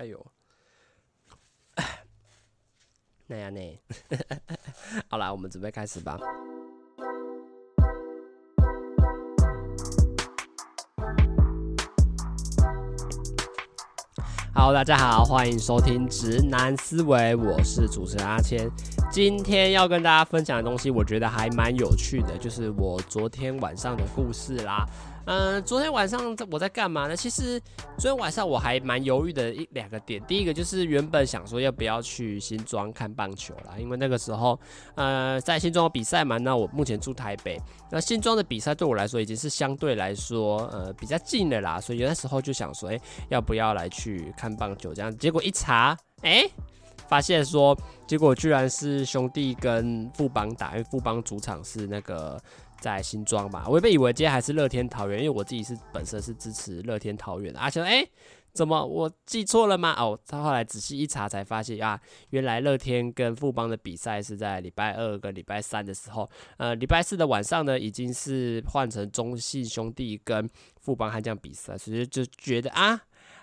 哎呦，那样呢？好啦，我们准备开始吧。Hello，大家好，欢迎收听直男思维，我是主持人阿谦。今天要跟大家分享的东西，我觉得还蛮有趣的，就是我昨天晚上的故事啦。嗯、昨天晚上我在干嘛呢？其实昨天晚上我还蛮犹豫的一两个点。第一个就是原本想说要不要去新庄看棒球啦，因为那个时候呃在新庄比赛嘛。那我目前住台北，那新庄的比赛对我来说已经是相对来说呃比较近的啦，所以那时候就想说，哎、要不要来去看棒球这样？结果一查，哎、发现说结果居然是兄弟跟富邦打，因为富邦主场是那个。在新庄嘛，我原本以为今天还是乐天桃园，因为我自己是本身是支持乐天桃园的。而且，哎，怎么我记错了吗？哦，他后来仔细一查才发现啊，原来乐天跟富邦的比赛是在礼拜二跟礼拜三的时候。呃，礼拜四的晚上呢，已经是换成中信兄弟跟富邦悍将比赛，所以就觉得啊。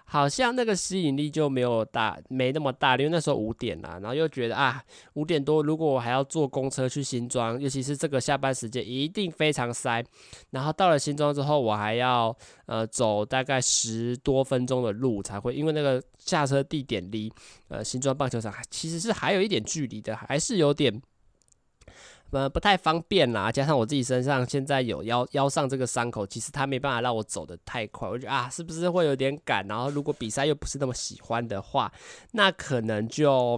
好像那个吸引力就没有大，没那么大，因为那时候五点啦，然后又觉得啊，五点多如果我还要坐公车去新庄，尤其是这个下班时间，一定非常塞。然后到了新庄之后，我还要呃走大概十多分钟的路才会，因为那个下车地点离呃新庄棒球场其实是还有一点距离的，还是有点。呃，不太方便啦，加上我自己身上现在有腰腰上这个伤口，其实他没办法让我走得太快。我觉得啊，是不是会有点赶？然后如果比赛又不是那么喜欢的话，那可能就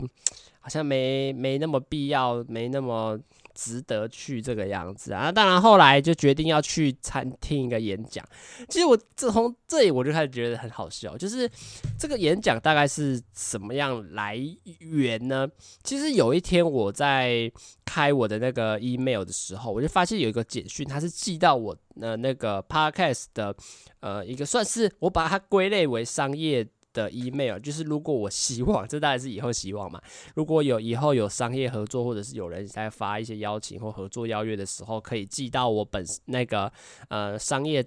好像没没那么必要，没那么。值得去这个样子啊！当然后来就决定要去参听一个演讲。其实我自从这里我就开始觉得很好笑，就是这个演讲大概是什么样来源呢？其实有一天我在开我的那个 email 的时候，我就发现有一个简讯，它是寄到我的那个 podcast 的呃一个算是我把它归类为商业。的 email 就是，如果我希望，这当然是以后希望嘛。如果有以后有商业合作，或者是有人在发一些邀请或合作邀约的时候，可以寄到我本那个呃商业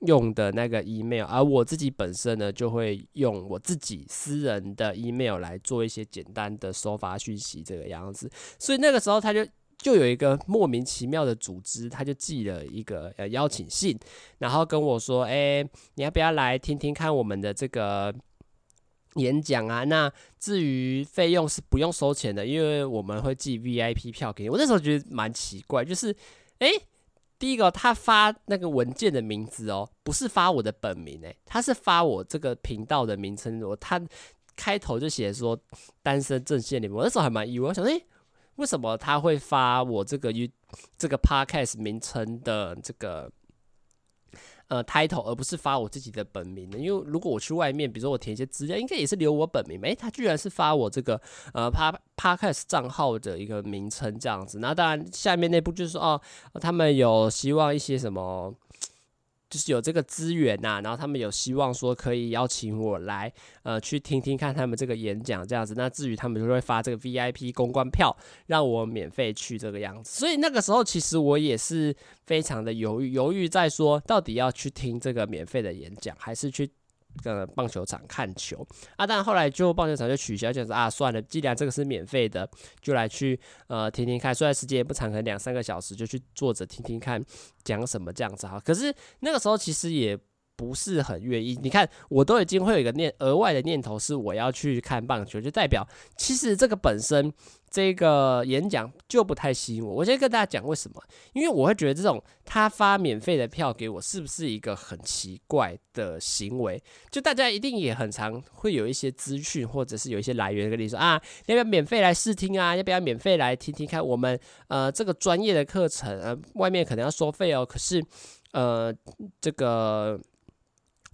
用的那个 email，而我自己本身呢，就会用我自己私人的 email 来做一些简单的收发讯息这个样子。所以那个时候他就就有一个莫名其妙的组织，他就寄了一个呃邀请信，然后跟我说：“诶，你要不要来听听看我们的这个？”演讲啊，那至于费用是不用收钱的，因为我们会寄 VIP 票给你。我那时候觉得蛮奇怪，就是，诶、欸，第一个他发那个文件的名字哦，不是发我的本名诶，他是发我这个频道的名称。我他开头就写说单身阵线里面，我那时候还蛮意外，我想，诶、欸，为什么他会发我这个 U 这个 Podcast 名称的这个？呃，title 而不是发我自己的本名呢，因为如果我去外面，比如说我填一些资料，应该也是留我本名。诶，他居然是发我这个呃 Podcast 账号的一个名称这样子。那当然，下面那步就是说哦，他们有希望一些什么。就是有这个资源呐、啊，然后他们有希望说可以邀请我来，呃，去听听看他们这个演讲这样子。那至于他们就会发这个 VIP 公关票，让我免费去这个样子。所以那个时候其实我也是非常的犹豫，犹豫在说到底要去听这个免费的演讲，还是去。个棒球场看球啊，但后来就棒球场就取消，就是啊，算了，既然这个是免费的，就来去呃听听看。虽然时间也不长，可能两三个小时，就去坐着听听看讲什么这样子哈。可是那个时候其实也。不是很愿意，你看，我都已经会有一个念额外的念头，是我要去看棒球，就代表其实这个本身这个演讲就不太吸引我。我先跟大家讲为什么，因为我会觉得这种他发免费的票给我，是不是一个很奇怪的行为？就大家一定也很常会有一些资讯，或者是有一些来源跟你说啊，要不要免费来试听啊？要不要免费来听听看我们呃这个专业的课程？呃，外面可能要收费哦。可是呃这个。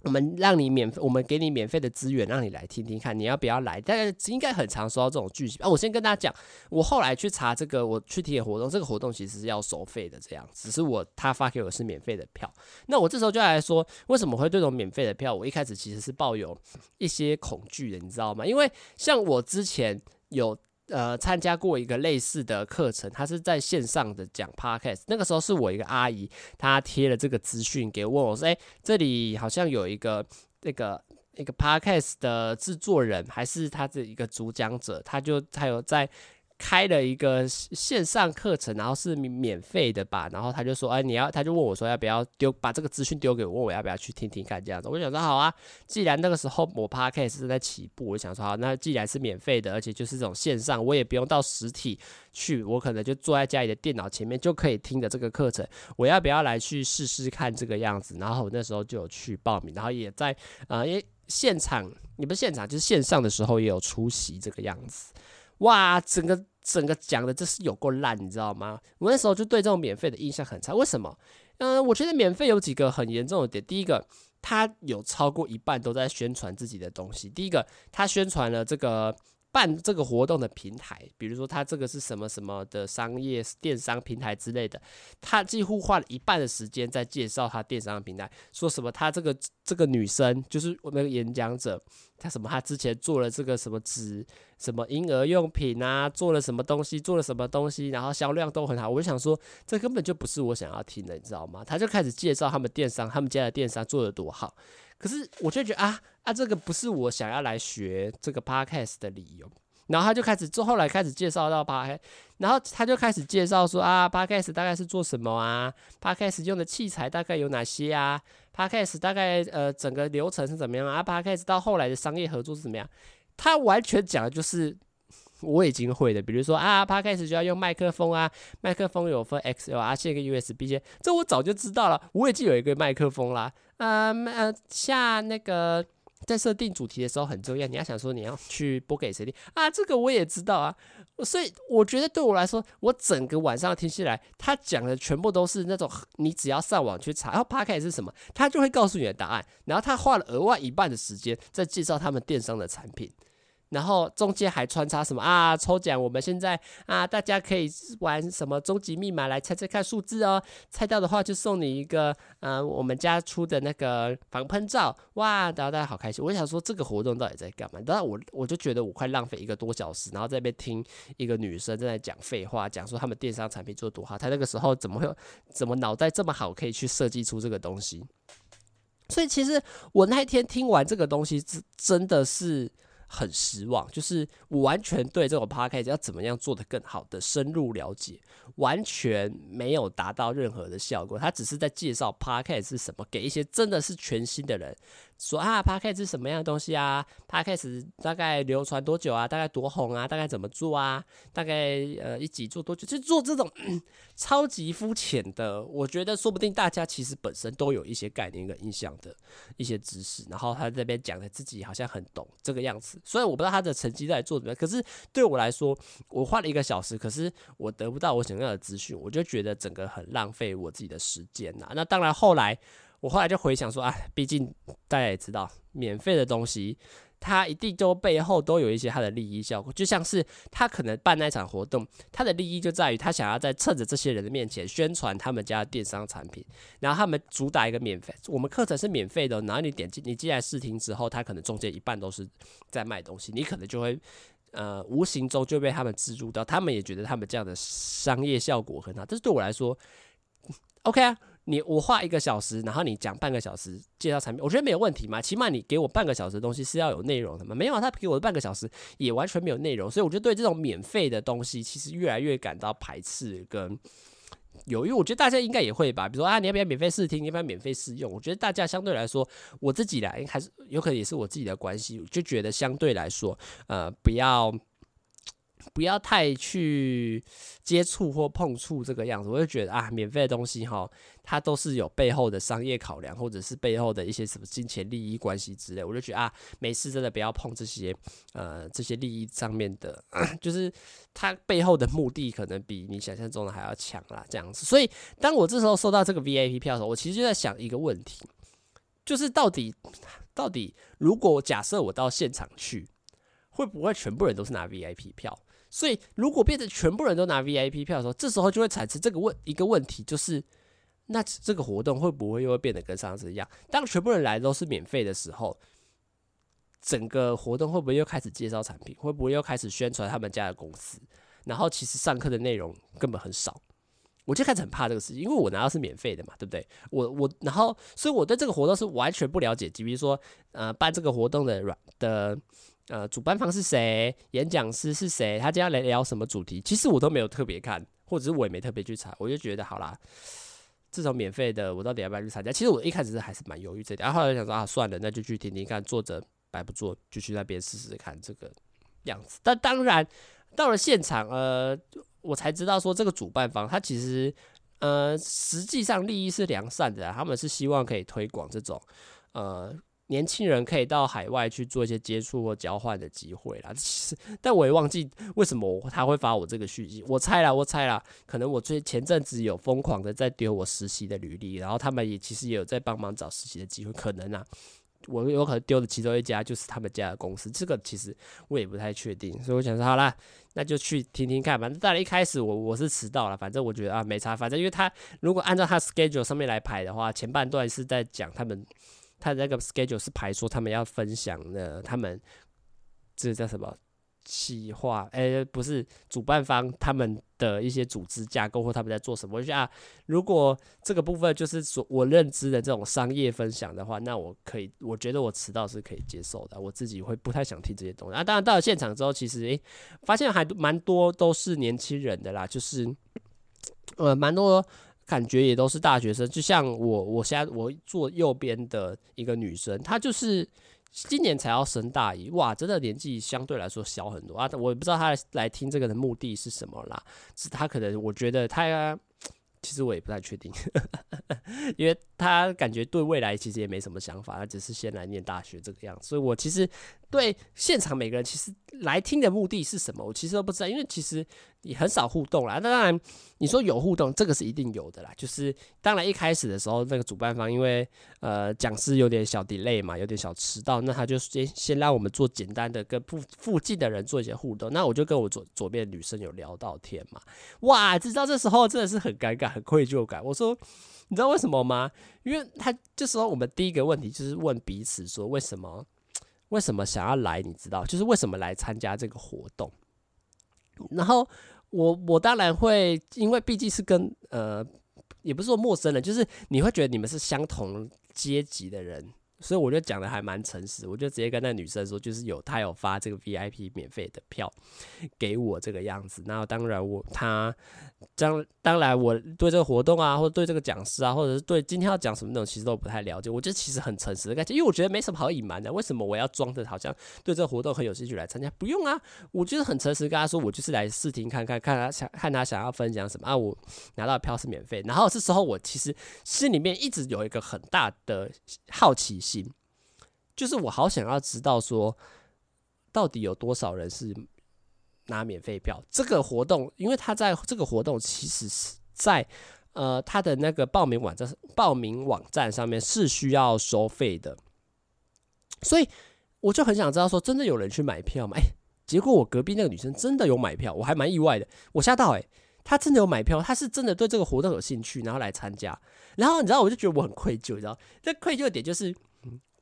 我们让你免费，我们给你免费的资源，让你来听听看，你要不要来？大家应该很常收到这种剧情啊。我先跟大家讲，我后来去查这个，我去体验活动，这个活动其实是要收费的，这样，只是我他发给我是免费的票。那我这时候就来说，为什么会对这种免费的票？我一开始其实是抱有一些恐惧的，你知道吗？因为像我之前有。呃，参加过一个类似的课程，他是在线上的讲 podcast。那个时候是我一个阿姨，她贴了这个资讯给我，我说：“哎，这里好像有一个那个那个 podcast 的制作人，还是他的一个主讲者，他就他有在。开了一个线上课程，然后是免费的吧，然后他就说，哎，你要，他就问我说，要不要丢把这个资讯丢给我，问我要不要去听听看这样子。我想说，好啊，既然那个时候我 Podcast 是在起步，我想说，好，那既然是免费的，而且就是这种线上，我也不用到实体去，我可能就坐在家里的电脑前面就可以听的这个课程，我要不要来去试试看这个样子？然后我那时候就有去报名，然后也在呃，因为现场，你不是现场，就是线上的时候也有出席这个样子。哇，整个整个讲的这是有够烂，你知道吗？我那时候就对这种免费的印象很差。为什么？嗯、我觉得免费有几个很严重的点。第一个，他有超过一半都在宣传自己的东西。第一个，他宣传了这个。办这个活动的平台，比如说他这个是什么什么的商业电商平台之类的，他几乎花了一半的时间在介绍他电商平台，说什么他这个这个女生就是我那个演讲者，他什么他之前做了这个什么纸什么婴儿用品啊，做了什么东西，做了什么东西，然后销量都很好，我就想说这根本就不是我想要听的，你知道吗？他就开始介绍他们电商，他们家的电商做得多好。可是我就觉得啊啊，这个不是我想要来学这个 podcast 的理由。然后他就开始，之后来开始介绍到 podcast，然后他就开始介绍说啊，podcast 大概是做什么啊？podcast 用的器材大概有哪些啊？podcast 大概呃整个流程是怎么样啊？podcast 到后来的商业合作是怎么样？他完全讲的就是。我已经会的，比如说啊，Podcast 就要用麦克风啊，麦克风有分 XLR 线跟 USB 线，这我早就知道了。我已经有一个麦克风啦，嗯呃，下那个在设定主题的时候很重要，你要想说你要去播给谁听啊，这个我也知道啊。所以我觉得对我来说，我整个晚上听下来，他讲的全部都是那种你只要上网去查，然后 p o c a s t 是什么，他就会告诉你的答案。然后他花了额外一半的时间在介绍他们电商的产品。然后中间还穿插什么啊？抽奖，我们现在啊，大家可以玩什么终极密码来猜猜看数字哦。猜到的话就送你一个，呃，我们家出的那个防喷罩，哇！然后大家好开心。我想说这个活动到底在干嘛？然后我我就觉得我快浪费一个多小时，然后在那边听一个女生正在讲废话，讲说他们电商产品做多好，她那个时候怎么会怎么脑袋这么好，可以去设计出这个东西？所以其实我那一天听完这个东西，真真的是。很失望，就是我完全对这种 podcast 要怎么样做得更好的深入了解，完全没有达到任何的效果。他只是在介绍 podcast 是什么，给一些真的是全新的人。说啊，Podcast 是什么样的东西啊？Podcast 大概流传多久啊？大概多红啊？大概怎么做啊？大概呃一集做多久？就做这种、超级肤浅的，我觉得说不定大家其实本身都有一些概念跟印象的一些知识，然后他这边讲的自己好像很懂这个样子，所以我不知道他的成绩在做什么样。可是对我来说，我花了一个小时，可是我得不到我想要的资讯，我就觉得整个很浪费我自己的时间呐。那当然后来。我后来就回想说，啊，毕竟大家也知道，免费的东西，它一定都背后都有一些它的利益效果。就像是他可能办那场活动，他的利益就在于他想要在趁着这些人的面前宣传他们家的电商产品，然后他们主打一个免费，我们课程是免费的，然后你点进你进来试听之后，他可能中间一半都是在卖东西，你可能就会呃无形中就被他们植入到，他们也觉得他们这样的商业效果很好。但是对我来说，OK 啊。你我花一个小时，然后你讲半个小时介绍产品，我觉得没有问题嘛。起码你给我半个小时的东西是要有内容的嘛。没有，他给我的半个小时也完全没有内容，所以我就对这种免费的东西其实越来越感到排斥跟犹豫。我觉得大家应该也会吧。比如说啊，你要不要免费试听？你要不要免费试用？我觉得大家相对来说，我自己来还是有可能也是我自己的关系，就觉得相对来说，呃，不要。不要太去接触或碰触这个样子，我就觉得啊，免费的东西哈，它都是有背后的商业考量，或者是背后的一些什么金钱利益关系之类。我就觉得啊，没事，真的不要碰这些呃这些利益上面的，就是它背后的目的可能比你想象中的还要强啦，这样子。所以当我这时候收到这个 VIP 票的时候，我其实就在想一个问题，就是到底到底如果假设我到现场去，会不会全部人都是拿 VIP 票？所以，如果变成全部人都拿 VIP 票的时候，这时候就会产生这个问一个问题，就是那这个活动会不会又会变得跟上次一样？当全部人来都是免费的时候，整个活动会不会又开始介绍产品？会不会又开始宣传他们家的公司？然后其实上课的内容根本很少。我就开始很怕这个事情，因为我拿到是免费的嘛，对不对？我我然后，所以我对这个活动是完全不了解。比如说，呃，办这个活动的软的呃主办方是谁，演讲师是谁，他今天来聊什么主题，其实我都没有特别看，或者是我也没特别去查，我就觉得好啦，这种免费的，我到底要不要去参加？其实我一开始是还是蛮犹豫这点，然后后来想说啊，算了，那就去听听看，做着白不做，就去那边试试看这个样子。但当然到了现场，呃。我才知道说这个主办方他其实，呃，实际上利益是良善的，他们是希望可以推广这种，呃，年轻人可以到海外去做一些接触或交换的机会啦。其实，但我也忘记为什么他会发我这个讯息。我猜啦，我猜啦，可能我最前阵子有疯狂的在丢我实习的履历，然后他们也其实也有在帮忙找实习的机会，可能啊。我有可能丢的其中一家就是他们家的公司，这个其实我也不太确定，所以我想说好啦，那就去听听看吧。反正当然一开始我我是迟到了，反正我觉得啊没差，反正因为他如果按照他 schedule 上面来排的话，前半段是在讲他们他的那个 schedule 是排说他们要分享的，他们这个叫什么？企划，哎、不是主办方他们的一些组织架构或他们在做什么？我就啊，如果这个部分就是所我认知的这种商业分享的话，那我可以，我觉得我迟到是可以接受的。我自己会不太想听这些东西啊。当然到了现场之后，其实诶、发现还蛮多都是年轻人的啦，就是呃，蛮多感觉也都是大学生。就像我，我现在我坐右边的一个女生，她就是。今年才要升大一，哇，真的年纪相对来说小很多啊！我也不知道她来听这个的目的是什么啦，是她可能我觉得她。其实我也不太确定，因为她感觉对未来其实也没什么想法，她只是先来念大学这个样子。所以我其实对现场每个人其实来听的目的是什么，我其实都不知道，因为其实你很少互动啦。那当然你说有互动，这个是一定有的啦。就是当然一开始的时候，那个主办方因为呃讲师有点小 delay 嘛，有点小迟到，那他就先先让我们做简单的跟附附近的人做一些互动。那我就跟我左左边女生有聊到天嘛，哇，知道这时候真的是很尴尬。很愧疚感。我说，你知道为什么吗？因为他就说，我们第一个问题就是问彼此说，为什么，为什么想要来？你知道，就是为什么来参加这个活动？然后我我当然会，因为毕竟是跟呃，也不是说陌生人，就是你会觉得你们是相同阶级的人。所以我就讲的还蛮诚实，我就直接跟那女生说，就是有她有发这个 VIP 免费的票给我这个样子。那当然我她当当然我对这个活动啊，或者对这个讲师啊，或者是对今天要讲什么内容，其实都不太了解。我觉得其实很诚实的感觉，因为我觉得没什么好隐瞒的。为什么我要装的好像对这个活动很有兴趣来参加？不用啊，我就是很诚实跟他说，我就是来试听看看，看他想看他想要分享什么啊。我拿到票是免费，然后这时候我其实心里面一直有一个很大的好奇心。就是我好想要知道说，到底有多少人是拿免费票？这个活动，因为他在这个活动其实是在呃他的那个报名网站报名网站上面是需要收费的，所以我就很想知道说，真的有人去买票吗？哎，结果我隔壁那个女生真的有买票，我还蛮意外的，我吓到哎。他真的有买票，他是真的对这个活动有兴趣，然后来参加。然后你知道，我就觉得我很愧疚，你知道，这愧疚的点就是，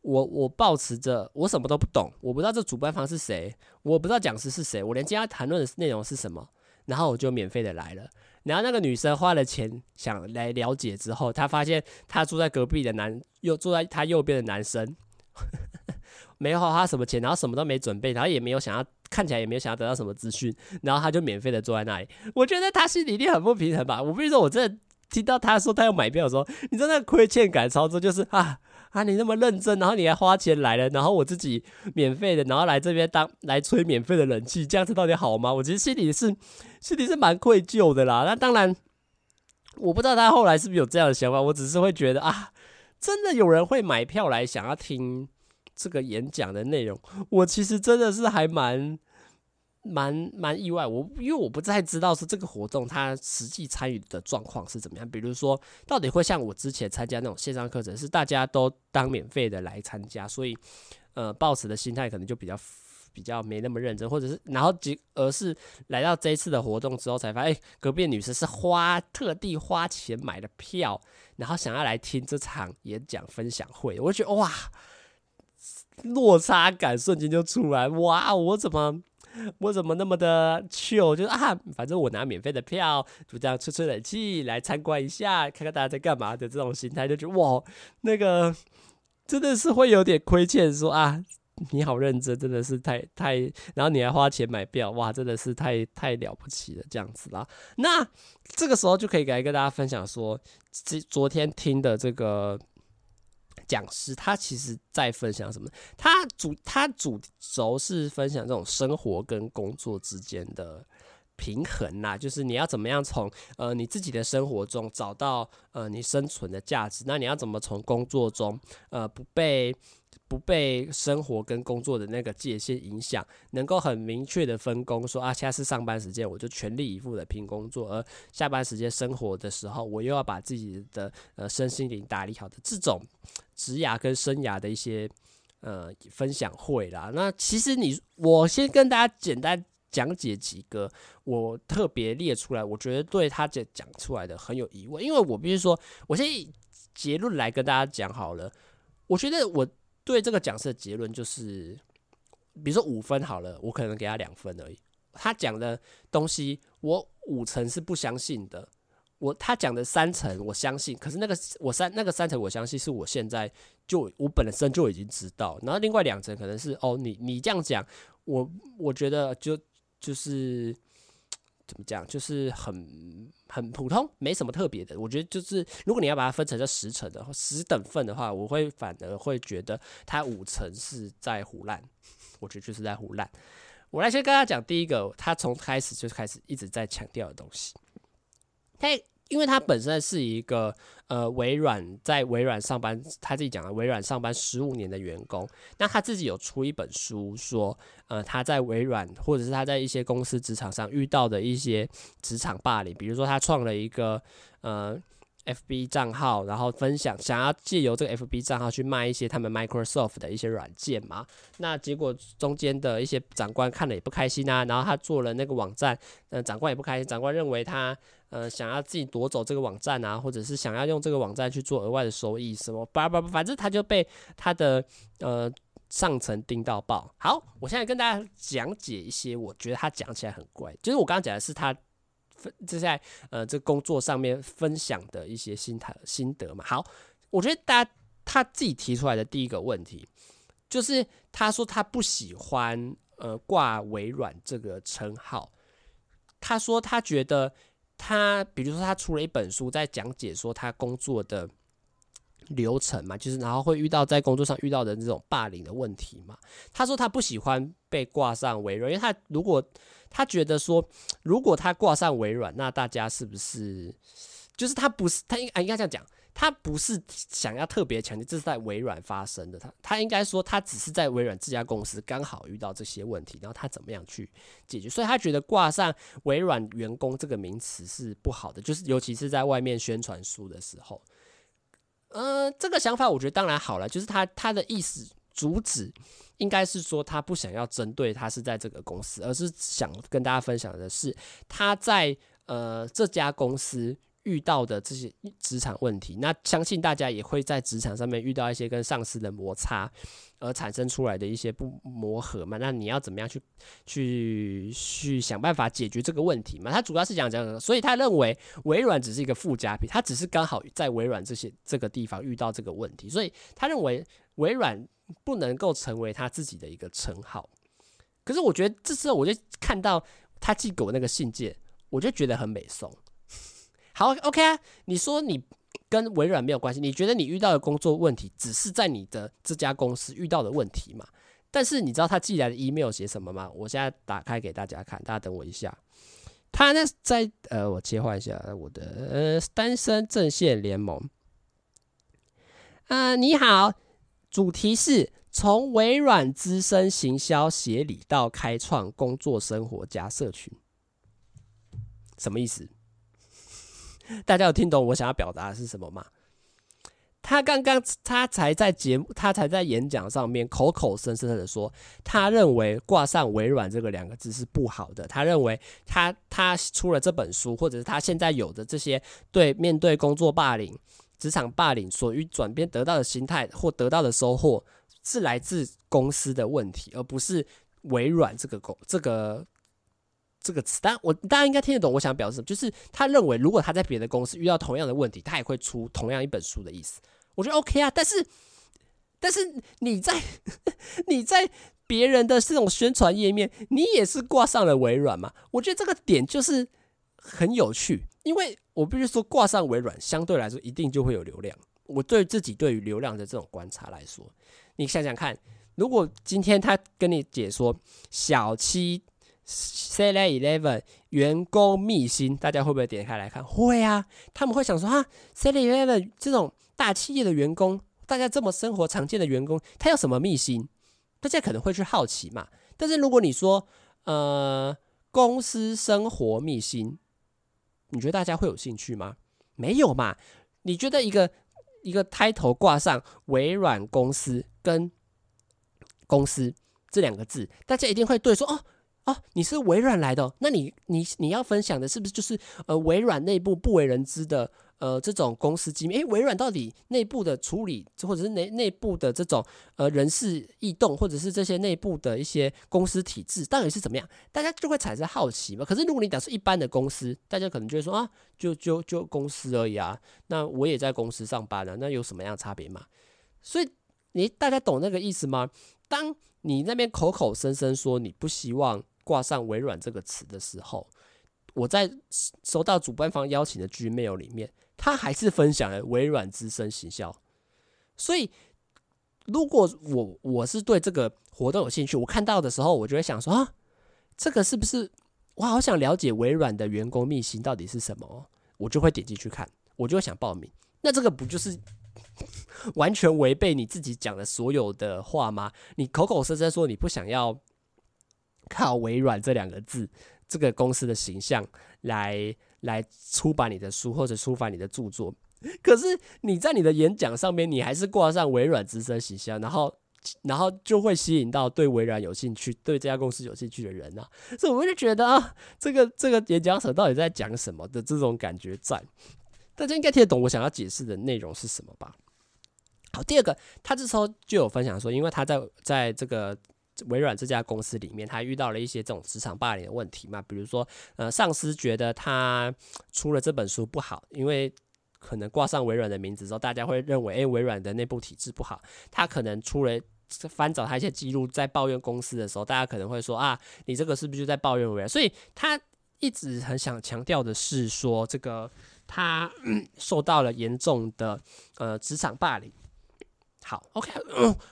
我我抱持着我什么都不懂，我不知道这主办方是谁，我不知道讲师是谁，我连今天谈论的内容是什么，然后我就免费的来了。然后那个女生花了钱想来了解之后，她发现她坐在隔壁的男，又坐在她右边的男生，没花花什么钱，然后什么都没准备，然后也没有想要。看起来也没有想要得到什么资讯，然后他就免费的坐在那里。我觉得他心里一定很不平衡吧。我比如说，我真的听到他说他要买票的时候，你知道那个亏欠感操作就是啊啊，你那么认真，然后你还花钱来了，然后我自己免费的，然后来这边当来吹免费的冷气，这样子到底好吗？我其实心里是心里是蛮愧疚的啦。那当然，我不知道他后来是不是有这样的想法，我只是会觉得啊，真的有人会买票来想要听。这个演讲的内容，我其实真的是还蛮蛮蛮意外。我因为我不太知道是这个活动它实际参与的状况是怎么样。比如说，到底会像我之前参加那种线上课程，是大家都当免费的来参加，所以呃，抱持的心态可能就比较比较没那么认真，或者是然后即而是来到这一次的活动之后，才发现，哎，隔壁女生是花特地花钱买的票，然后想要来听这场演讲分享会。我觉得哇！落差感瞬间就出来，哇！我怎么 我怎么那么的糗就是啊，反正我拿免费的票，就这样吹吹冷气来参观一下，看看大家在干嘛的这种心态，就觉得哇，那个真的是会有点亏欠说，说啊，你好认真，真的是太太，然后你还花钱买票，哇，真的是太太了不起了，这样子啦。那这个时候就可以来跟大家分享说，这昨天听的这个。讲师他其实在分享什么？他主他主轴是分享这种生活跟工作之间的平衡呐，就是你要怎么样从呃你自己的生活中找到呃你生存的价值，那你要怎么从工作中呃不被不被生活跟工作的那个界限影响，能够很明确的分工，说啊，现在是上班时间，我就全力以赴的拼工作，而下班时间生活的时候，我又要把自己的呃身心灵打理好的这种职涯跟生涯的一些呃分享会啦。那其实你，我先跟大家简单讲解几个我特别列出来，我觉得对他这讲出来的很有疑问，因为我必须说，我先以结论来跟大家讲好了，我觉得我。对这个讲师的结论就是，比如说五分好了，我可能给他两分而已。他讲的东西，我五成是不相信的。我他讲的三层我相信，可是那个我三那个三层我相信是我现在就我本身就已经知道。然后另外两层可能是哦，你你这样讲，我我觉得就就是。怎么讲？就是很很普通，没什么特别的。我觉得就是，如果你要把它分成这十层的十等份的话，我会反而会觉得它五层是在胡烂。我觉得就是在胡烂。我来先跟他讲第一个，他从开始就开始一直在强调的东西。他。因为他本身是一个呃微软在微软上班，他自己讲的微软上班十五年的员工，那他自己有出一本书说，呃他在微软或者是他在一些公司职场上遇到的一些职场霸凌，比如说他创了一个呃。FB 账号，然后分享，想要借由这个 FB 账号去卖一些他们 Microsoft 的一些软件嘛？那结果中间的一些长官看了也不开心啊，然后他做了那个网站，呃，长官也不开心，长官认为他呃想要自己夺走这个网站啊，或者是想要用这个网站去做额外的收益什么，叭叭叭，反正他就被他的呃上层盯到爆。好，我现在跟大家讲解一些我觉得他讲起来很怪，就是我刚刚讲的是他。这在呃，这工作上面分享的一些心态心得嘛。好，我觉得大家他自己提出来的第一个问题，就是他说他不喜欢呃挂微软这个称号。他说他觉得他，比如说他出了一本书，在讲解说他工作的流程嘛，就是然后会遇到在工作上遇到的这种霸凌的问题嘛。他说他不喜欢被挂上微软，因为他如果他觉得说，如果他挂上微软，那大家是不是就是他不是他应啊应该这样讲，他不是想要特别强调这是在微软发生的，他他应该说他只是在微软这家公司刚好遇到这些问题，然后他怎么样去解决，所以他觉得挂上微软员工这个名词是不好的，就是尤其是在外面宣传书的时候，呃，这个想法我觉得当然好了，就是他他的意思。主旨应该是说，他不想要针对他是在这个公司，而是想跟大家分享的是他在呃这家公司遇到的这些职场问题。那相信大家也会在职场上面遇到一些跟上司的摩擦，而产生出来的一些不磨合嘛。那你要怎么样去去去想办法解决这个问题嘛？他主要是讲这样的，所以他认为微软只是一个附加品，他只是刚好在微软这些这个地方遇到这个问题，所以他认为微软。不能够成为他自己的一个称号，可是我觉得这时候我就看到他寄给我那个信件，我就觉得很美颂。好，OK 啊，你说你跟微软没有关系，你觉得你遇到的工作问题只是在你的这家公司遇到的问题嘛？但是你知道他寄来的 email 写什么吗？我现在打开给大家看，大家等我一下。他呢在呃，我切换一下我的呃单身阵线联盟啊、你好。主题是从微软资深行销协理到开创工作生活加社群，什么意思？大家有听懂我想要表达的是什么吗？他刚刚他才在节目，他才在演讲上面口口声声的说，他认为挂上微软这个两个字是不好的。他认为他他出了这本书，或者是他现在有的这些对面对工作霸凌。职场霸凌所与转变得到的心态或得到的收获，是来自公司的问题，而不是微软这个公这个这个词，但我大家应该听得懂我想表示什么，就是他认为如果他在别的公司遇到同样的问题，他也会出同样一本书的意思。我觉得 OK 啊，但是但是你在 你在别人的这种宣传页面，你也是挂上了微软嘛？我觉得这个点就是很有趣，因为我必须说挂上微软，相对来说一定就会有流量。我对自己对于流量的这种观察来说，你想想看，如果今天他跟你解说小七 Seven Eleven 员工秘辛，大家会不会点开来看？会啊，他们会想说啊 Seven Eleven 这种大企业的员工，大家这么生活常见的员工，他有什么秘辛？大家可能会去好奇嘛。但是如果你说呃公司生活秘辛，你觉得大家会有兴趣吗？没有嘛？你觉得一个？一个 title 挂上微软公司跟公司这两个字，大家一定会对说哦哦，你是微软来的，那你你你要分享的是不是就是呃微软内部不为人知的？呃，这种公司机密，诶，微软到底内部的处理，或者是内内部的这种呃人事异动，或者是这些内部的一些公司体制，到底是怎么样？大家就会产生好奇嘛。可是如果你讲是一般的公司，大家可能就会说啊，就就就公司而已啊。那我也在公司上班了，那有什么样的差别嘛？所以你大家懂那个意思吗？当你那边口口声声说你不希望挂上微软这个词的时候，我在收到主办方邀请的 Gmail 里面。他还是分享了微软资深行销，所以如果我我是对这个活动有兴趣，我看到的时候，我就会想说啊，这个是不是我好想了解微软的员工秘辛到底是什么？我就会点进去看，我就会想报名。那这个不就是 完全违背你自己讲的所有的话吗？你口口声声说你不想要靠微软这两个字，这个公司的形象来。来出版你的书或者出版你的著作，可是你在你的演讲上面，你还是挂上微软资深形象，然后，然后就会吸引到对微软有兴趣、对这家公司有兴趣的人啊。所以我就觉得啊，这个这个演讲者到底在讲什么的这种感觉在，大家应该听得懂我想要解释的内容是什么吧？好，第二个，他这时候就有分享说，因为他在在这个。微软这家公司里面，他遇到了一些这种职场霸凌的问题嘛，比如说，呃，上司觉得他出了这本书不好，因为可能挂上微软的名字之后，大家会认为，哎，微软的内部体制不好。他可能出了翻找他一些记录，在抱怨公司的时候，大家可能会说啊，你这个是不是就在抱怨微软？所以他一直很想强调的是说，这个他受到了严重的呃职场霸凌。好，OK，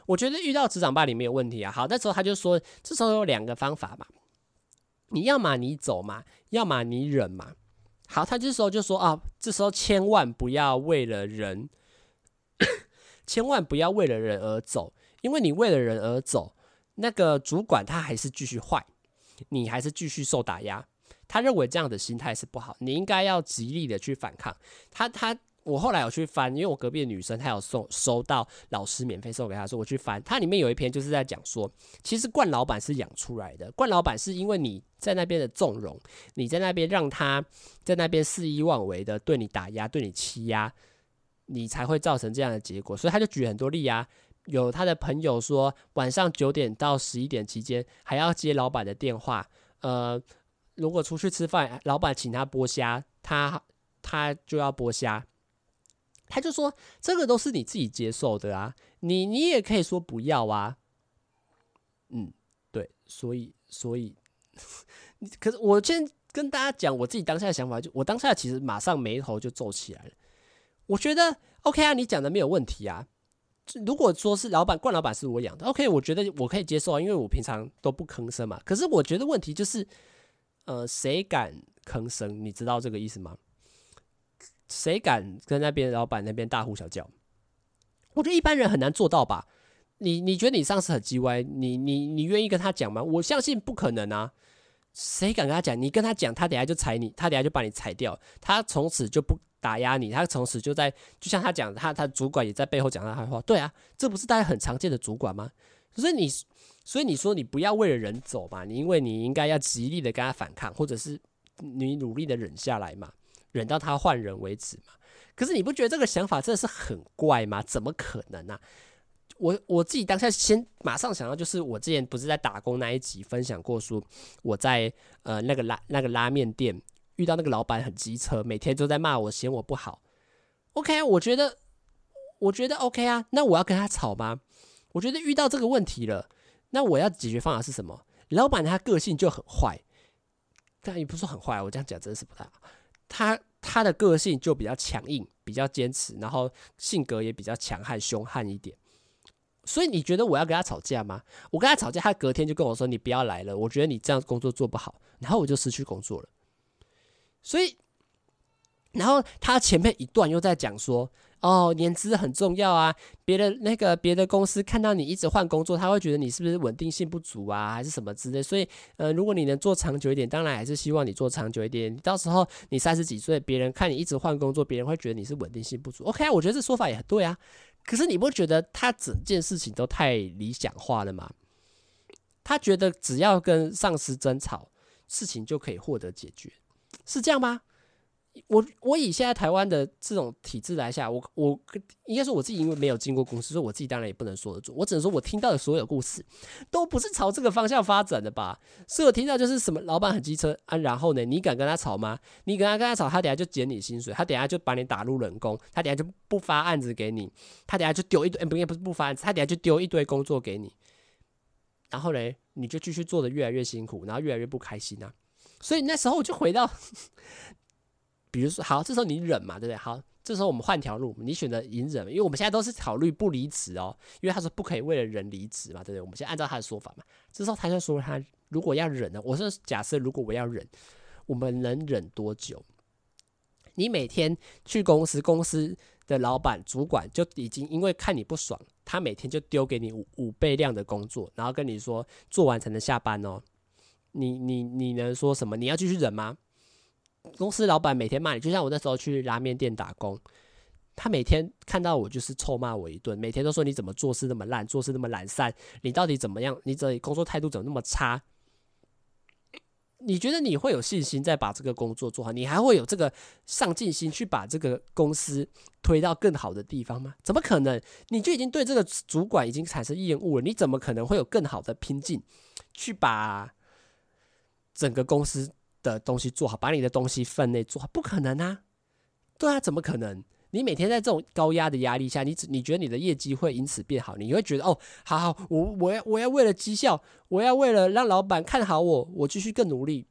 我觉得遇到职场霸凌没有问题啊。好，那时候他就说，这时候有两个方法嘛，你要么你走嘛，要么你忍嘛。好，他这时候就说啊，这时候千万不要为了人，千万不要为了人而走，因为你为了人而走，那个主管他还是继续坏，你还是继续受打压。他认为这样的心态是不好，你应该要极力的去反抗。他他。我后来有去翻，因为我隔壁的女生她有送收到老师免费送给她，说我去翻，它里面有一篇就是在讲说，其实冠老板是养出来的，冠老板是因为你在那边的纵容，你在那边让他在那边肆意妄为的对你打压、对你欺压，你才会造成这样的结果。所以他就举很多例啊，有他的朋友说晚上九点到十一点期间还要接老板的电话，呃，如果出去吃饭，老板请他剥虾，他他就要剥虾。他就说：“这个都是你自己接受的啊，你你也可以说不要啊。”嗯，对，所以所以，可是我先跟大家讲我自己当下的想法，就我当下其实马上眉头就皱起来了。我觉得 OK 啊，你讲的没有问题啊。如果说是老板，冠老板是我养的，OK，我觉得我可以接受啊，因为我平常都不吭声嘛。可是我觉得问题就是，呃，谁敢吭声？你知道这个意思吗？谁敢跟那边老板那边大呼小叫？我觉得一般人很难做到吧？你你觉得你上司很叽歪，你你你愿意跟他讲吗？我相信不可能啊！谁敢跟他讲？你跟他讲，他等下就踩你，他等下就把你踩掉，他从此就不打压你，他从此就在，就像他讲，他他主管也在背后讲他坏话。对啊，这不是大家很常见的主管吗？所以你所以你说你不要为了人走嘛，你因为你应该要极力的跟他反抗，或者是你努力的忍下来嘛。忍到他换人为止嘛？可是你不觉得这个想法真的是很怪吗？怎么可能呢、啊？我我自己当下先马上想到，就是我之前不是在打工那一集分享过说，我在呃那个拉那个拉面店遇到那个老板很机车，每天都在骂我，嫌我不好。OK，我觉得我觉得 OK 啊，那我要跟他吵吗？我觉得遇到这个问题了，那我要解决方法是什么？老板他个性就很坏，但也不是很坏，我这样讲真的是不太好。他他的个性就比较强硬，比较坚持，然后性格也比较强悍、凶悍一点。所以你觉得我要跟他吵架吗？我跟他吵架，他隔天就跟我说：“你不要来了，我觉得你这样工作做不好。”然后我就失去工作了。所以，然后他前面一段又在讲说：“哦，年资很重要啊，别的那个别的公司看到你一直换工作，他会觉得你是不是稳定性不足啊，还是什么之类。所以，呃，如果你能做长久一点，当然还是希望你做长久一点。到时候你三十几岁，别人看你一直换工作，别人会觉得你是稳定性不足。OK，我觉得这说法也很对啊。”可是你不觉得他整件事情都太理想化了吗？他觉得只要跟上司争吵，事情就可以获得解决，是这样吗？我我以现在台湾的这种体制来下，我我应该说我自己因为没有进过公司，所以我自己当然也不能说得准。我只能说我听到的所有故事都不是朝这个方向发展的吧。所以我听到就是什么老板很机车啊，然后呢，你敢跟他吵吗？你跟他跟他吵，他等下就减你薪水，他等下就把你打入冷宫，他等下就不发案子给你，他等下就丢一堆，不应该不是不发案子，他等下就丢一堆工作给你，然后嘞，你就继续做得越来越辛苦，然后越来越不开心啊。所以那时候我就回到。比如说，好，这时候你忍嘛，对不对？好，这时候我们换条路，你选择隐忍，因为我们现在都是考虑不离职哦，因为他说不可以为了人离职嘛，对不对？我们先按照他的说法嘛。这时候他就说他如果要忍呢，我是假设如果我要忍，我们能忍多久？你每天去公司，公司的老板、主管就已经因为看你不爽，他每天就丢给你五五倍量的工作，然后跟你说做完才能下班哦。你你你能说什么？你要继续忍吗？公司老板每天骂你，就像我那时候去拉面店打工，他每天看到我就是臭骂我一顿，每天都说你怎么做事那么烂，做事那么懒散，你到底怎么样？你这工作态度怎么那么差？你觉得你会有信心再把这个工作做好？你还会有这个上进心去把这个公司推到更好的地方吗？怎么可能？你就已经对这个主管已经产生厌恶了，你怎么可能会有更好的拼劲去把整个公司？的东西做好，把你的东西分内做好，不可能啊！对啊，怎么可能？你每天在这种高压的压力下，你你觉得你的业绩会因此变好？你会觉得哦，好好，我我要我要为了绩效，我要为了让老板看好我，我继续更努力？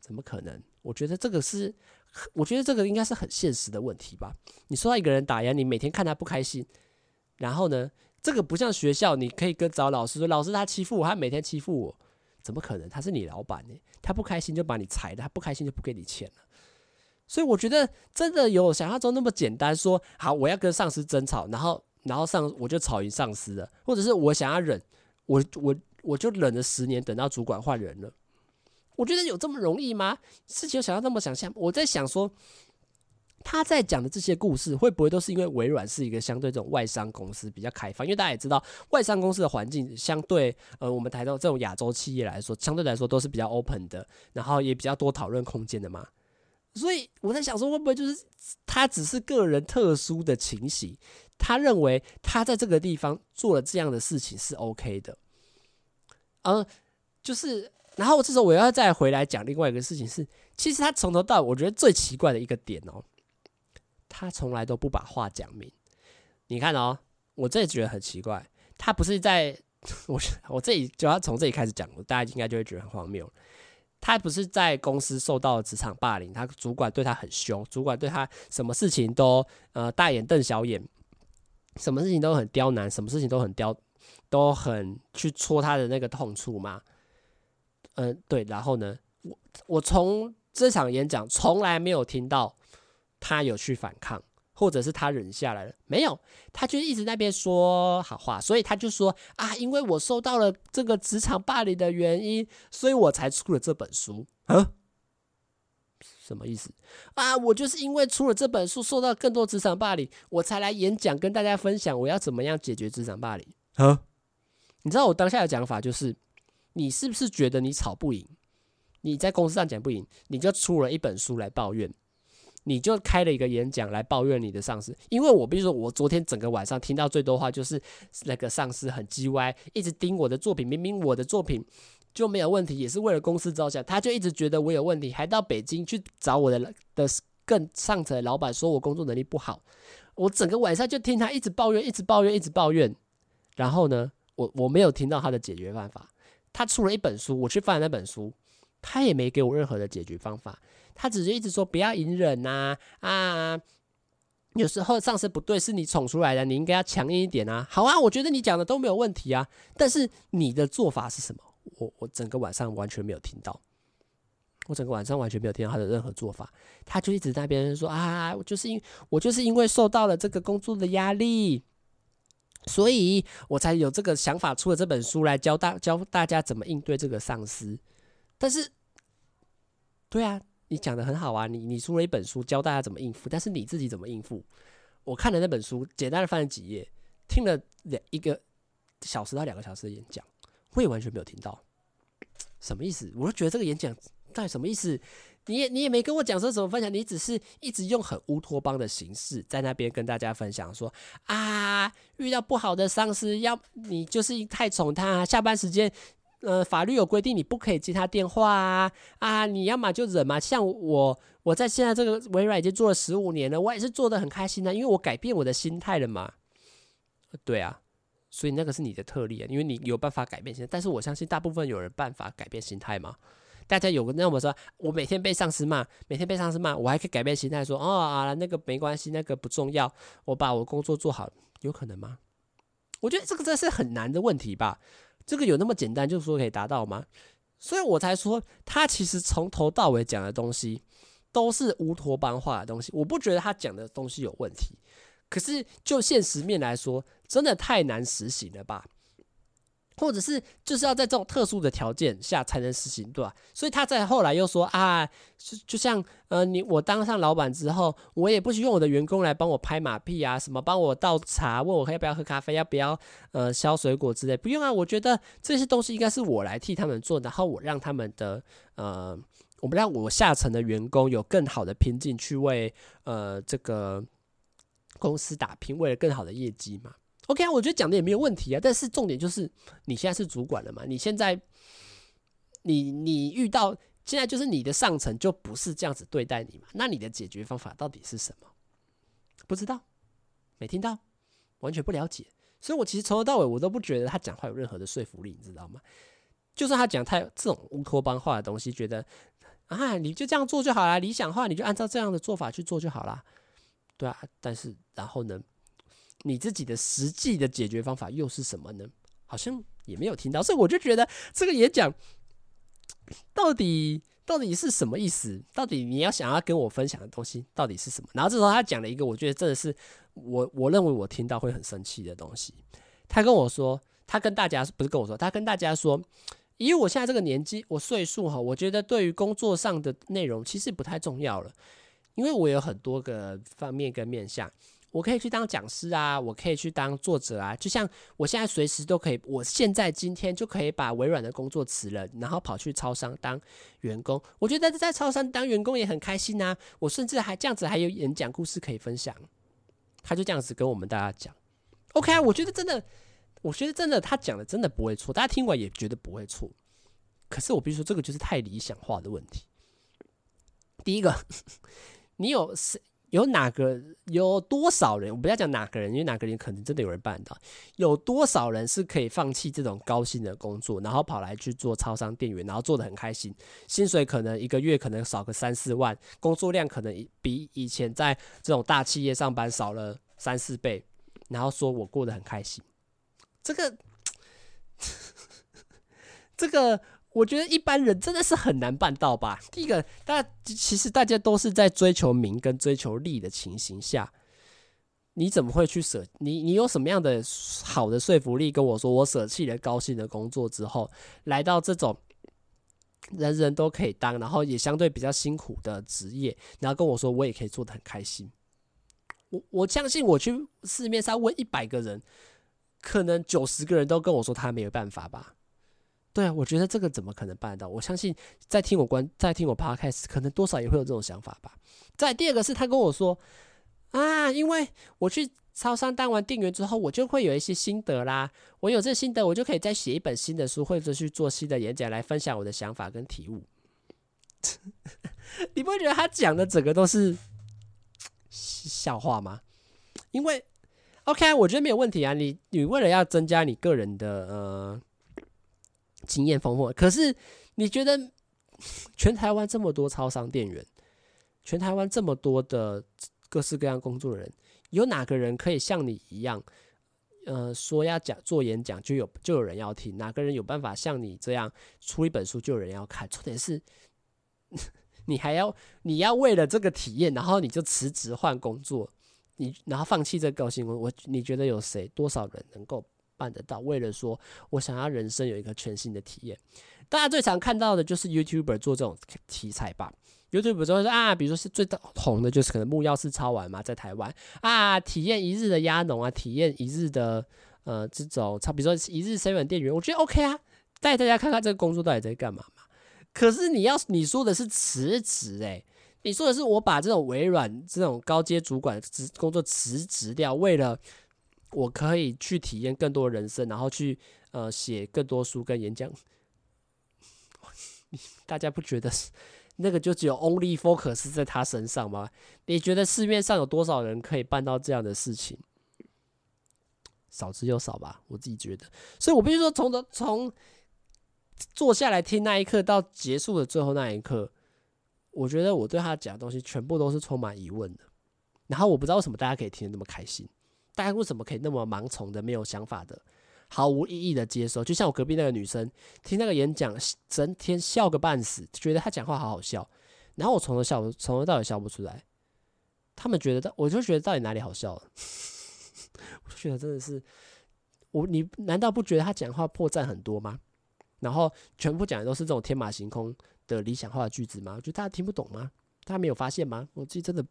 怎么可能？我觉得这个是，我觉得这个应该是很现实的问题吧。你说他一个人打压你，每天看他不开心，然后呢，这个不像学校，你可以跟找老师说，老师他欺负我，他每天欺负我。怎么可能？他是你老板呢？他不开心就把你裁了，他不开心就不给你钱了。所以我觉得真的有想象中那么简单。说好，我要跟上司争吵，然后然后上我就吵赢上司了，或者是我想要忍，我我我就忍了十年，等到主管换人了。我觉得有这么容易吗？事情想要那么想象？我在想说。他在讲的这些故事，会不会都是因为微软是一个相对这种外商公司比较开放？因为大家也知道，外商公司的环境相对呃，我们台到这种亚洲企业来说，相对来说都是比较 open 的，然后也比较多讨论空间的嘛。所以我在想说，会不会就是他只是个人特殊的情形？他认为他在这个地方做了这样的事情是 OK 的，嗯，就是，然后这时候我要再回来讲另外一个事情是，其实他从头到尾，我觉得最奇怪的一个点哦。他从来都不把话讲明，你看哦，我这里觉得很奇怪。他不是在 我我这里就要从这里开始讲，大家应该就会觉得很荒谬。他不是在公司受到职场霸凌，他主管对他很凶，主管对他什么事情都呃大眼瞪小眼，什么事情都很刁难，什么事情都很刁，都很去戳他的那个痛处嘛。嗯、对。然后呢，我我从这场演讲从来没有听到。他有去反抗，或者是他忍下来了？没有，他就一直在那边说好话，所以他就说啊，因为我受到了这个职场霸凌的原因，所以我才出了这本书。啊？什么意思啊？我就是因为出了这本书，受到更多职场霸凌，我才来演讲，跟大家分享我要怎么样解决职场霸凌。啊？你知道我当下的讲法就是，你是不是觉得你吵不赢？你在公司上讲不赢，你就出了一本书来抱怨？你就开了一个演讲来抱怨你的上司。因为我比如说，我昨天整个晚上听到最多话就是那个上司很叽歪，一直盯我的作品，明明我的作品就没有问题，也是为了公司着想，他就一直觉得我有问题，还到北京去找我的的更上层的老板说我工作能力不好。我整个晚上就听他一直抱怨，一直抱怨，一直抱怨。然后呢，我我没有听到他的解决办法。他出了一本书，我去翻那本书，他也没给我任何的解决方法。他只是一直说不要隐忍呐啊，有时候上司不对，是你宠出来的，你应该要强硬一点啊。好啊，我觉得你讲的都没有问题啊，但是你的做法是什么？我我整个晚上完全没有听到，我整个晚上完全没有听到他的任何做法。他就一直在那边说啊，我就是因我就是因为受到了这个工作的压力。所以我才有这个想法，出了这本书来教大教大家怎么应对这个上司。但是，对啊，你讲得很好啊，你你出了一本书教大家怎么应付，但是你自己怎么应付？我看了那本书，简单的翻了几页，听了两一个小时到两个小时的演讲，我也完全没有听到什么意思。我就觉得这个演讲到底什么意思？你也你也没跟我讲说什么分享，你只是一直用很乌托邦的形式在那边跟大家分享说啊，遇到不好的上司，要你就是太宠他，下班时间，呃，法律有规定你不可以接他电话啊啊，你要么就忍嘛。像我，我在现在这个微软已经做了十五年了，我也是做的很开心的，因为我改变我的心态了嘛。对啊，所以那个是你的特例啊，因为你有办法改变心态，但是我相信大部分有人办法改变心态嘛？大家有个那么说，我每天被上司骂，每天被上司骂，我还可以改变心态说，哦啊，那个没关系，那个不重要，我把我工作做好，有可能吗？我觉得这个真是很难的问题吧。这个有那么简单，就说可以达到吗？所以我才说，他其实从头到尾讲的东西都是乌托邦化的东西。我不觉得他讲的东西有问题，可是就现实面来说，真的太难实行了吧。或者是就是要在这种特殊的条件下才能实行，对吧？所以他在后来又说啊，就就像呃，你我当上老板之后，我也不需用我的员工来帮我拍马屁啊，什么帮我倒茶，问我要不要喝咖啡，要不要呃削水果之类，不用啊。我觉得这些东西应该是我来替他们做，然后我让他们的呃，我们让我下层的员工有更好的拼劲去为呃这个公司打拼，为了更好的业绩嘛。OK 啊，我觉得讲的也没有问题啊，但是重点就是你现在是主管了嘛？你现在，你你遇到现在就是你的上层就不是这样子对待你嘛？那你的解决方法到底是什么？不知道，没听到，完全不了解。所以我其实从头到尾我都不觉得他讲话有任何的说服力，你知道吗？就算他讲太这种乌托邦化的东西，觉得啊，你就这样做就好了，理想化你就按照这样的做法去做就好了，对啊。但是然后呢？你自己的实际的解决方法又是什么呢？好像也没有听到，所以我就觉得这个演讲到底到底是什么意思？到底你要想要跟我分享的东西到底是什么？然后这时候他讲了一个，我觉得真的是我我认为我听到会很生气的东西。他跟我说，他跟大家不是跟我说，他跟大家说，以我现在这个年纪，我岁数哈，我觉得对于工作上的内容其实不太重要了，因为我有很多个方面跟面向。我可以去当讲师啊，我可以去当作者啊，就像我现在随时都可以，我现在今天就可以把微软的工作辞了，然后跑去超商当员工。我觉得在超商当员工也很开心啊，我甚至还这样子还有演讲故事可以分享。他就这样子跟我们大家讲，OK 啊，我觉得真的，我觉得真的他讲的真的不会错，大家听完也觉得不会错。可是我必须说，这个就是太理想化的问题。第一个，你有谁？有哪个有多少人？我不要讲哪个人，因为哪个人可能真的有人办到。有多少人是可以放弃这种高薪的工作，然后跑来去做超商店员，然后做的很开心，薪水可能一个月可能少个三四万，工作量可能比以前在这种大企业上班少了三四倍，然后说我过得很开心。这个，这个。我觉得一般人真的是很难办到吧？第一个，大家其实大家都是在追求名跟追求利的情形下，你怎么会去舍？你你有什么样的好的说服力跟我说，我舍弃了高薪的工作之后，来到这种人人都可以当，然后也相对比较辛苦的职业，然后跟我说我也可以做得很开心。我我相信我去市面上问一百个人，可能九十个人都跟我说他没有办法吧。对啊，我觉得这个怎么可能办得到？我相信在听我关在听我 podcast，可能多少也会有这种想法吧。再第二个是他跟我说啊，因为我去超商当完店员之后，我就会有一些心得啦。我有这心得，我就可以再写一本新的书，或者去做新的演讲来分享我的想法跟体悟。你不会觉得他讲的整个都是笑话吗？因为 OK，我觉得没有问题啊。你你为了要增加你个人的呃。经验丰富，可是你觉得全台湾这么多超商店员，全台湾这么多的各式各样工作的人，有哪个人可以像你一样，呃，说要讲做演讲就有就有人要听？哪个人有办法像你这样出一本书就有人要看？重点是，你还要你要为了这个体验，然后你就辞职换工作，你然后放弃这个高薪工，我你觉得有谁多少人能够？办得到，为了说我想要人生有一个全新的体验，大家最常看到的就是 YouTuber 做这种题材吧。YouTuber 就会说啊，比如说是最红的，就是可能木曜4超玩嘛，在台湾啊，体验一日的鸭农啊，体验一日的呃这种，比如说一日 seven 店员，我觉得 OK 啊，带大家看看这个工作到底在干嘛嘛。可是你要你说的是辞职诶，你说的是我把这种微软这种高阶主管职工作辞职掉，为了。我可以去体验更多人生，然后去呃写更多书跟演讲。大家不觉得那个就只有 only focus 在他身上吗？你觉得市面上有多少人可以办到这样的事情？少之又少吧，我自己觉得。所以我必须说，从头从坐下来听那一刻到结束的最后那一刻，我觉得我对他讲的东西全部都是充满疑问的。然后我不知道为什么大家可以听得那么开心。大家为什么可以那么盲从的、没有想法的、毫无意义的接受？就像我隔壁那个女生，听那个演讲，整天笑个半死，觉得她讲话好好笑。然后我从头笑，从头到尾笑不出来。他们觉得，我就觉得到底哪里好笑了？我就觉得真的是，我你难道不觉得他讲话破绽很多吗？然后全部讲的都是这种天马行空的理想化的句子吗？我觉得大家听不懂吗？大家没有发现吗？我自己真的。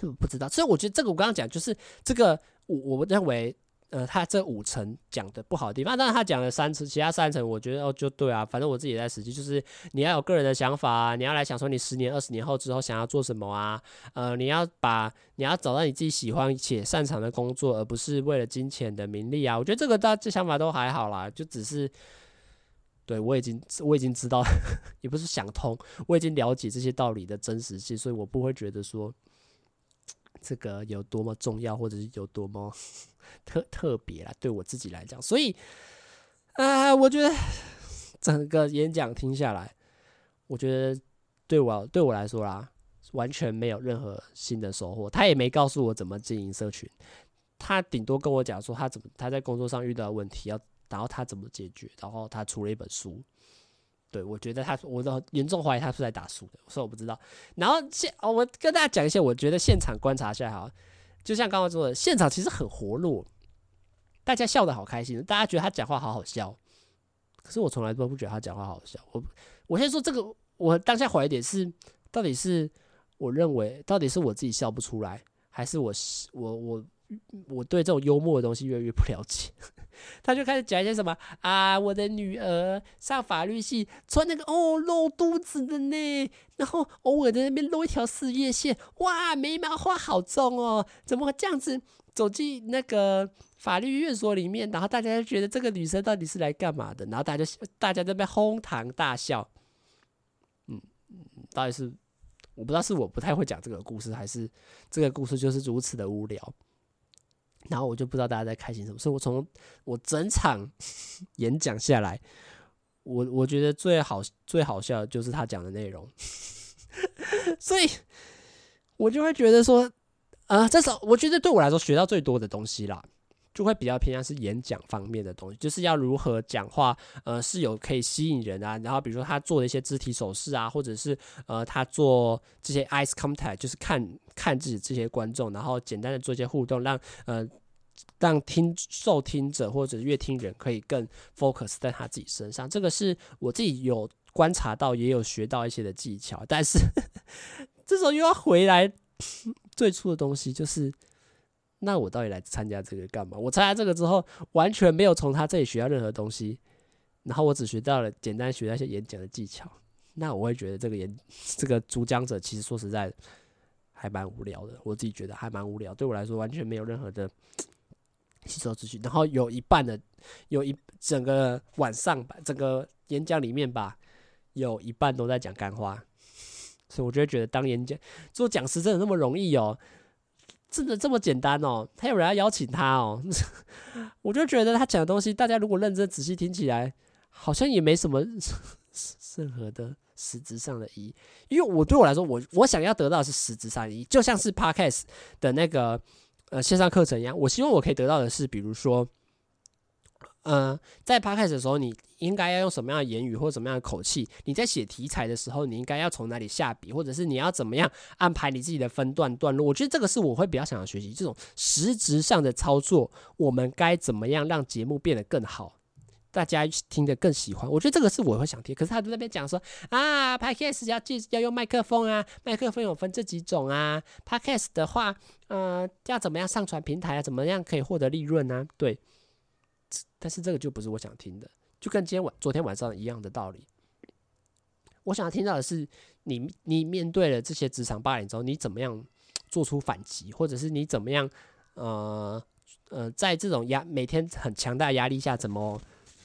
就不知道，所以我觉得这个我刚刚讲就是这个，我我认为，呃，他这五层讲的不好的地方，当然他讲了三层，其他三层我觉得哦就对啊，反正我自己在实际，就是你要有个人的想法啊，你要来想说你十年、二十年后之后想要做什么啊，呃，你要把你要找到你自己喜欢且擅长的工作，而不是为了金钱的名利啊。我觉得这个大这想法都还好啦，就只是对我已经我已经知道，也不是想通，我已经了解这些道理的真实性，所以我不会觉得说。这个有多么重要，或者是有多么 特特别啦，对我自己来讲，所以啊，我觉得整个演讲听下来，我觉得对我对我来说啦，完全没有任何新的收获。他也没告诉我怎么经营社群，他顶多跟我讲说他怎么他在工作上遇到问题，要然后他怎么解决，然后他出了一本书。对，我觉得他，我都严重怀疑他是在打书的，所以我不知道。然后现哦，我跟大家讲一些，我觉得现场观察下来哈，就像刚刚说的，现场其实很活络，大家笑得好开心，大家觉得他讲话好好笑。可是我从来都不觉得他讲话好好笑。我我先说这个，我当下怀疑点是，到底是我认为，到底是我自己笑不出来，还是我我我我对这种幽默的东西越来越不了解。他就开始讲一些什么啊，我的女儿上法律系，穿那个哦露肚子的呢，然后偶尔在那边露一条事业线，哇，眉毛画好重哦，怎么会这样子走进那个法律院所里面？然后大家就觉得这个女生到底是来干嘛的？然后大家大家在那边哄堂大笑，嗯，到底是我不知道是我不太会讲这个故事，还是这个故事就是如此的无聊。然后我就不知道大家在开心什么，所以我从我整场 演讲下来，我我觉得最好最好笑的就是他讲的内容，所以我就会觉得说，啊、呃，这首我觉得对我来说学到最多的东西啦，就会比较偏向是演讲方面的东西，就是要如何讲话，呃，是有可以吸引人啊，然后比如说他做的一些肢体手势啊，或者是呃他做这些 eye contact，就是看。看自己这些观众，然后简单的做一些互动，让呃让听受听者或者阅听人可以更 focus 在他自己身上。这个是我自己有观察到，也有学到一些的技巧。但是 这时候又要回来 最初的东西，就是那我到底来参加这个干嘛？我参加这个之后，完全没有从他这里学到任何东西。然后我只学到了简单学那些演讲的技巧，那我会觉得这个演这个主讲者其实说实在还蛮无聊的，我自己觉得还蛮无聊，对我来说完全没有任何的吸收资讯。然后有一半的有一整个晚上吧，整个演讲里面吧，有一半都在讲干话，所以我就会觉得当演讲做讲师真的那么容易哦。真的这么简单哦？还有人要邀请他哦？我就觉得他讲的东西，大家如果认真仔细听起来，好像也没什么 任何的实质上的意义。因为我对我来说，我我想要得到是实质上的意义，就像是 Podcast 的那个呃线上课程一样。我希望我可以得到的是，比如说。嗯、呃，在 podcast 的时候，你应该要用什么样的言语或什么样的口气？你在写题材的时候，你应该要从哪里下笔，或者是你要怎么样安排你自己的分段段落？我觉得这个是我会比较想要学习这种实质上的操作。我们该怎么样让节目变得更好，大家听得更喜欢？我觉得这个是我会想听。可是他在那边讲说啊，podcast 要记要用麦克风啊，麦克风有分这几种啊，podcast 的话，呃，要怎么样上传平台啊？怎么样可以获得利润呢、啊？对。但是这个就不是我想听的，就跟今天晚、昨天晚上一样的道理。我想要听到的是你，你面对了这些职场霸凌之后，你怎么样做出反击，或者是你怎么样，呃呃，在这种压每天很强大压力下，怎么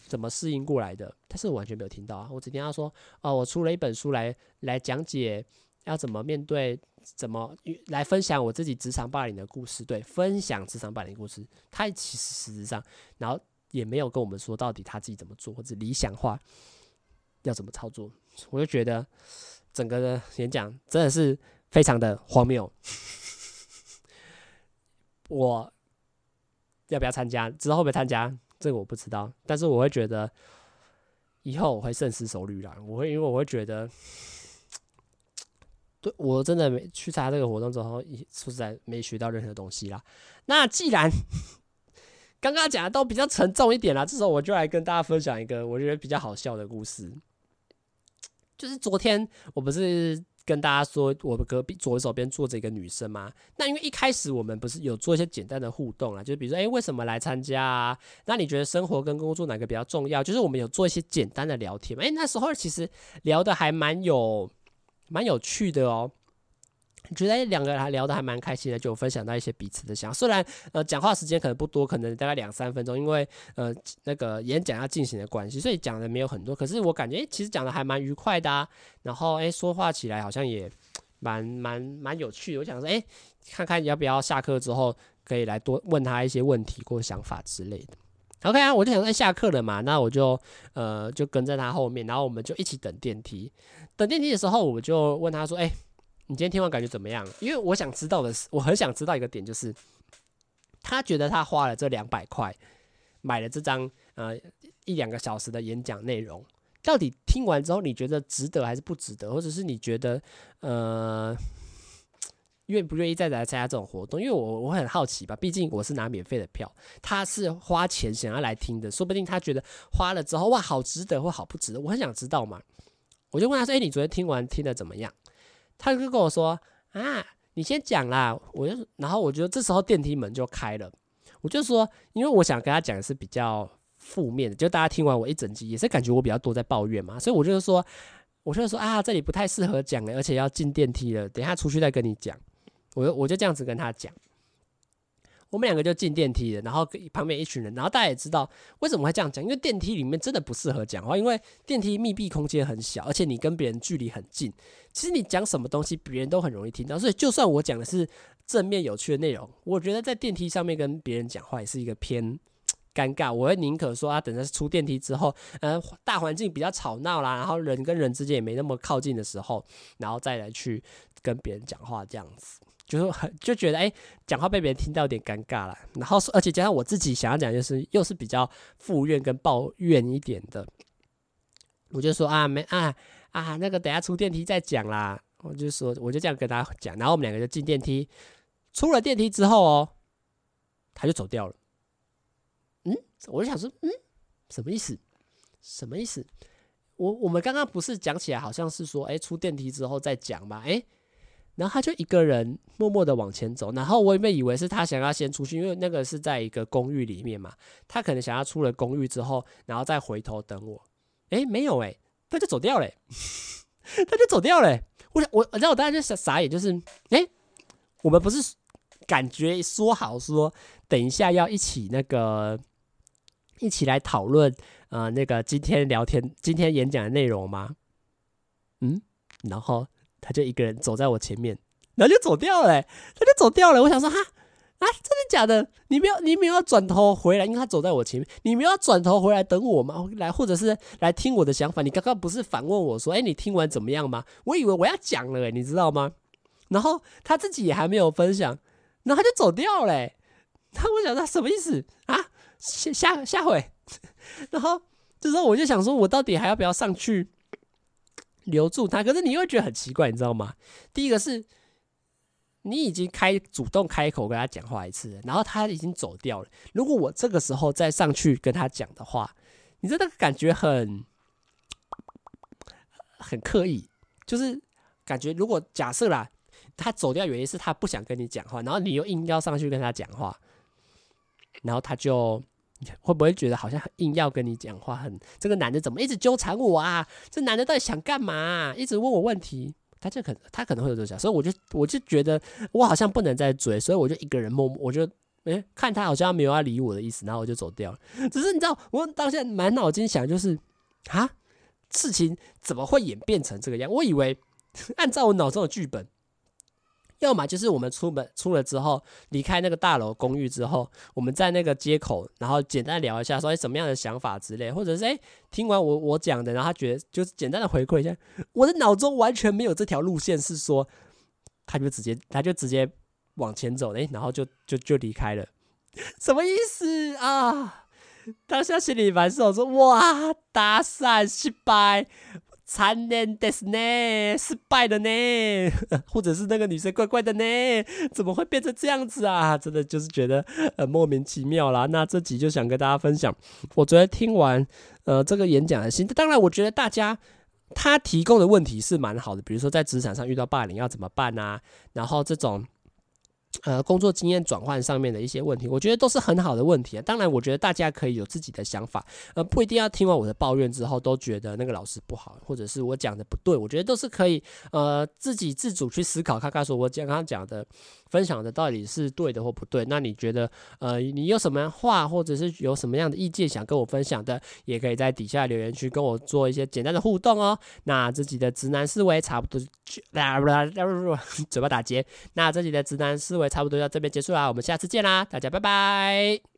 怎么适应过来的？但是我完全没有听到啊！我只听到说，哦，我出了一本书来来讲解要怎么面对，怎么来分享我自己职场霸凌的故事。对，分享职场霸凌故事，它其实实质上，然后。也没有跟我们说到底他自己怎么做，或者理想化要怎么操作，我就觉得整个的演讲真的是非常的荒谬。我要不要参加？之后会不会参加？这个我不知道。但是我会觉得以后我会深思熟虑啦。我会因为我会觉得，对我真的没去参加这个活动之后，说实在没学到任何东西啦。那既然刚刚讲的都比较沉重一点啦，这时候我就来跟大家分享一个我觉得比较好笑的故事。就是昨天我不是跟大家说，我的隔壁左手边坐着一个女生吗？那因为一开始我们不是有做一些简单的互动啊，就是比如说，哎，为什么来参加啊？那你觉得生活跟工作哪个比较重要？就是我们有做一些简单的聊天嘛。哎，那时候其实聊得还蛮有蛮有趣的哦。觉得两个人还聊得还蛮开心的，就分享到一些彼此的想法。虽然呃讲话时间可能不多，可能大概两三分钟，因为呃那个演讲要进行的关系，所以讲的没有很多。可是我感觉，其实讲的还蛮愉快的啊。然后诶，说话起来好像也蛮蛮蛮有趣的。我想说诶，看看要不要下课之后可以来多问他一些问题或想法之类的。OK 啊，我就想说下课了嘛，那我就呃就跟在他后面，然后我们就一起等电梯。等电梯的时候，我就问他说：“诶。”你今天听完感觉怎么样？因为我想知道的是，我很想知道一个点，就是他觉得他花了这两百块买了这张呃一两个小时的演讲内容，到底听完之后你觉得值得还是不值得？或者是你觉得呃愿不愿意再来参加这种活动？因为我我很好奇吧，毕竟我是拿免费的票，他是花钱想要来听的，说不定他觉得花了之后哇好值得或好不值得，我很想知道嘛。我就问他说：“诶，你昨天听完听的怎么样？”他就跟我说啊，你先讲啦，我就然后我觉得这时候电梯门就开了，我就说，因为我想跟他讲的是比较负面的，就大家听完我一整集也是感觉我比较多在抱怨嘛，所以我就说，我就说啊，这里不太适合讲了，而且要进电梯了，等一下出去再跟你讲，我就我就这样子跟他讲。我们两个就进电梯了，然后旁边一群人，然后大家也知道为什么会这样讲，因为电梯里面真的不适合讲话，因为电梯密闭空间很小，而且你跟别人距离很近，其实你讲什么东西别人都很容易听到，所以就算我讲的是正面有趣的内容，我觉得在电梯上面跟别人讲话也是一个偏尴尬，我会宁可说啊，等着出电梯之后，呃，大环境比较吵闹啦，然后人跟人之间也没那么靠近的时候，然后再来去跟别人讲话这样子。就是很就觉得哎，讲话被别人听到有点尴尬了。然后而且加上我自己想要讲，就是又是比较负怨跟抱怨一点的。我就说啊，没啊啊，那个等下出电梯再讲啦。我就说，我就这样跟他讲。然后我们两个就进电梯，出了电梯之后哦，他就走掉了。嗯，我就想说，嗯，什么意思？什么意思？我我们刚刚不是讲起来好像是说，哎，出电梯之后再讲嘛？哎。然后他就一个人默默的往前走，然后我原本以为是他想要先出去，因为那个是在一个公寓里面嘛，他可能想要出了公寓之后，然后再回头等我。哎，没有哎，他就走掉了，他就走掉了。我我然后我当时就傻傻眼，就是哎，我们不是感觉说好说，等一下要一起那个一起来讨论呃那个今天聊天今天演讲的内容吗？嗯，然后他就一个人走在我前面，然后就走掉了，他就走掉了。我想说哈。啊，真的假的？你没有，你没有要转头回来，因为他走在我前面，你没有要转头回来等我吗？来，或者是来听我的想法？你刚刚不是反问我说，哎，你听完怎么样吗？我以为我要讲了，你知道吗？然后他自己也还没有分享，然后他就走掉了。那我想他什么意思啊？下下下回，然后这时候我就想说，我到底还要不要上去留住他？可是你又觉得很奇怪，你知道吗？第一个是。你已经开主动开口跟他讲话一次，然后他已经走掉了。如果我这个时候再上去跟他讲的话，你真的感觉很很刻意，就是感觉如果假设啦，他走掉原因是他不想跟你讲话，然后你又硬要上去跟他讲话，然后他就 会不会觉得好像硬要跟你讲话，很这个男的怎么一直纠缠我啊？这男的到底想干嘛？一直问我问题。他就可，他可能会有这种想，所以我就我就觉得我好像不能再追，所以我就一个人默默，我就哎、看他好像没有要理我的意思，然后我就走掉了。只是你知道，我当下满脑筋想就是啊，事情怎么会演变成这个样？我以为按照我脑中的剧本。要么就是我们出门出了之后，离开那个大楼公寓之后，我们在那个街口，然后简单聊一下，说什么样的想法之类，或者是哎听完我我讲的，然后他觉得就是简单的回馈一下。我的脑中完全没有这条路线，是说他就直接他就直接往前走，哎，然后就就就离开了，什么意思啊？当下心里难受，说哇搭讪失败。残念的是呢，失败了呢，或者是那个女生怪怪的呢，怎么会变成这样子啊？真的就是觉得呃莫名其妙啦。那这集就想跟大家分享，我昨天听完呃这个演讲的心。当然，我觉得大家他提供的问题是蛮好的，比如说在职场上遇到霸凌要怎么办啊？然后这种。呃，工作经验转换上面的一些问题，我觉得都是很好的问题啊。当然，我觉得大家可以有自己的想法，呃，不一定要听完我的抱怨之后都觉得那个老师不好，或者是我讲的不对。我觉得都是可以，呃，自己自主去思考，看看说我刚刚讲的、分享的到底是对的或不对。那你觉得，呃，你有什么话，或者是有什么样的意见想跟我分享的，也可以在底下留言区跟我做一些简单的互动哦。那自己的直男思维差不多就，嘴巴打结。那自己的直男思维。差不多到这边结束啦，我们下次见啦，大家拜拜。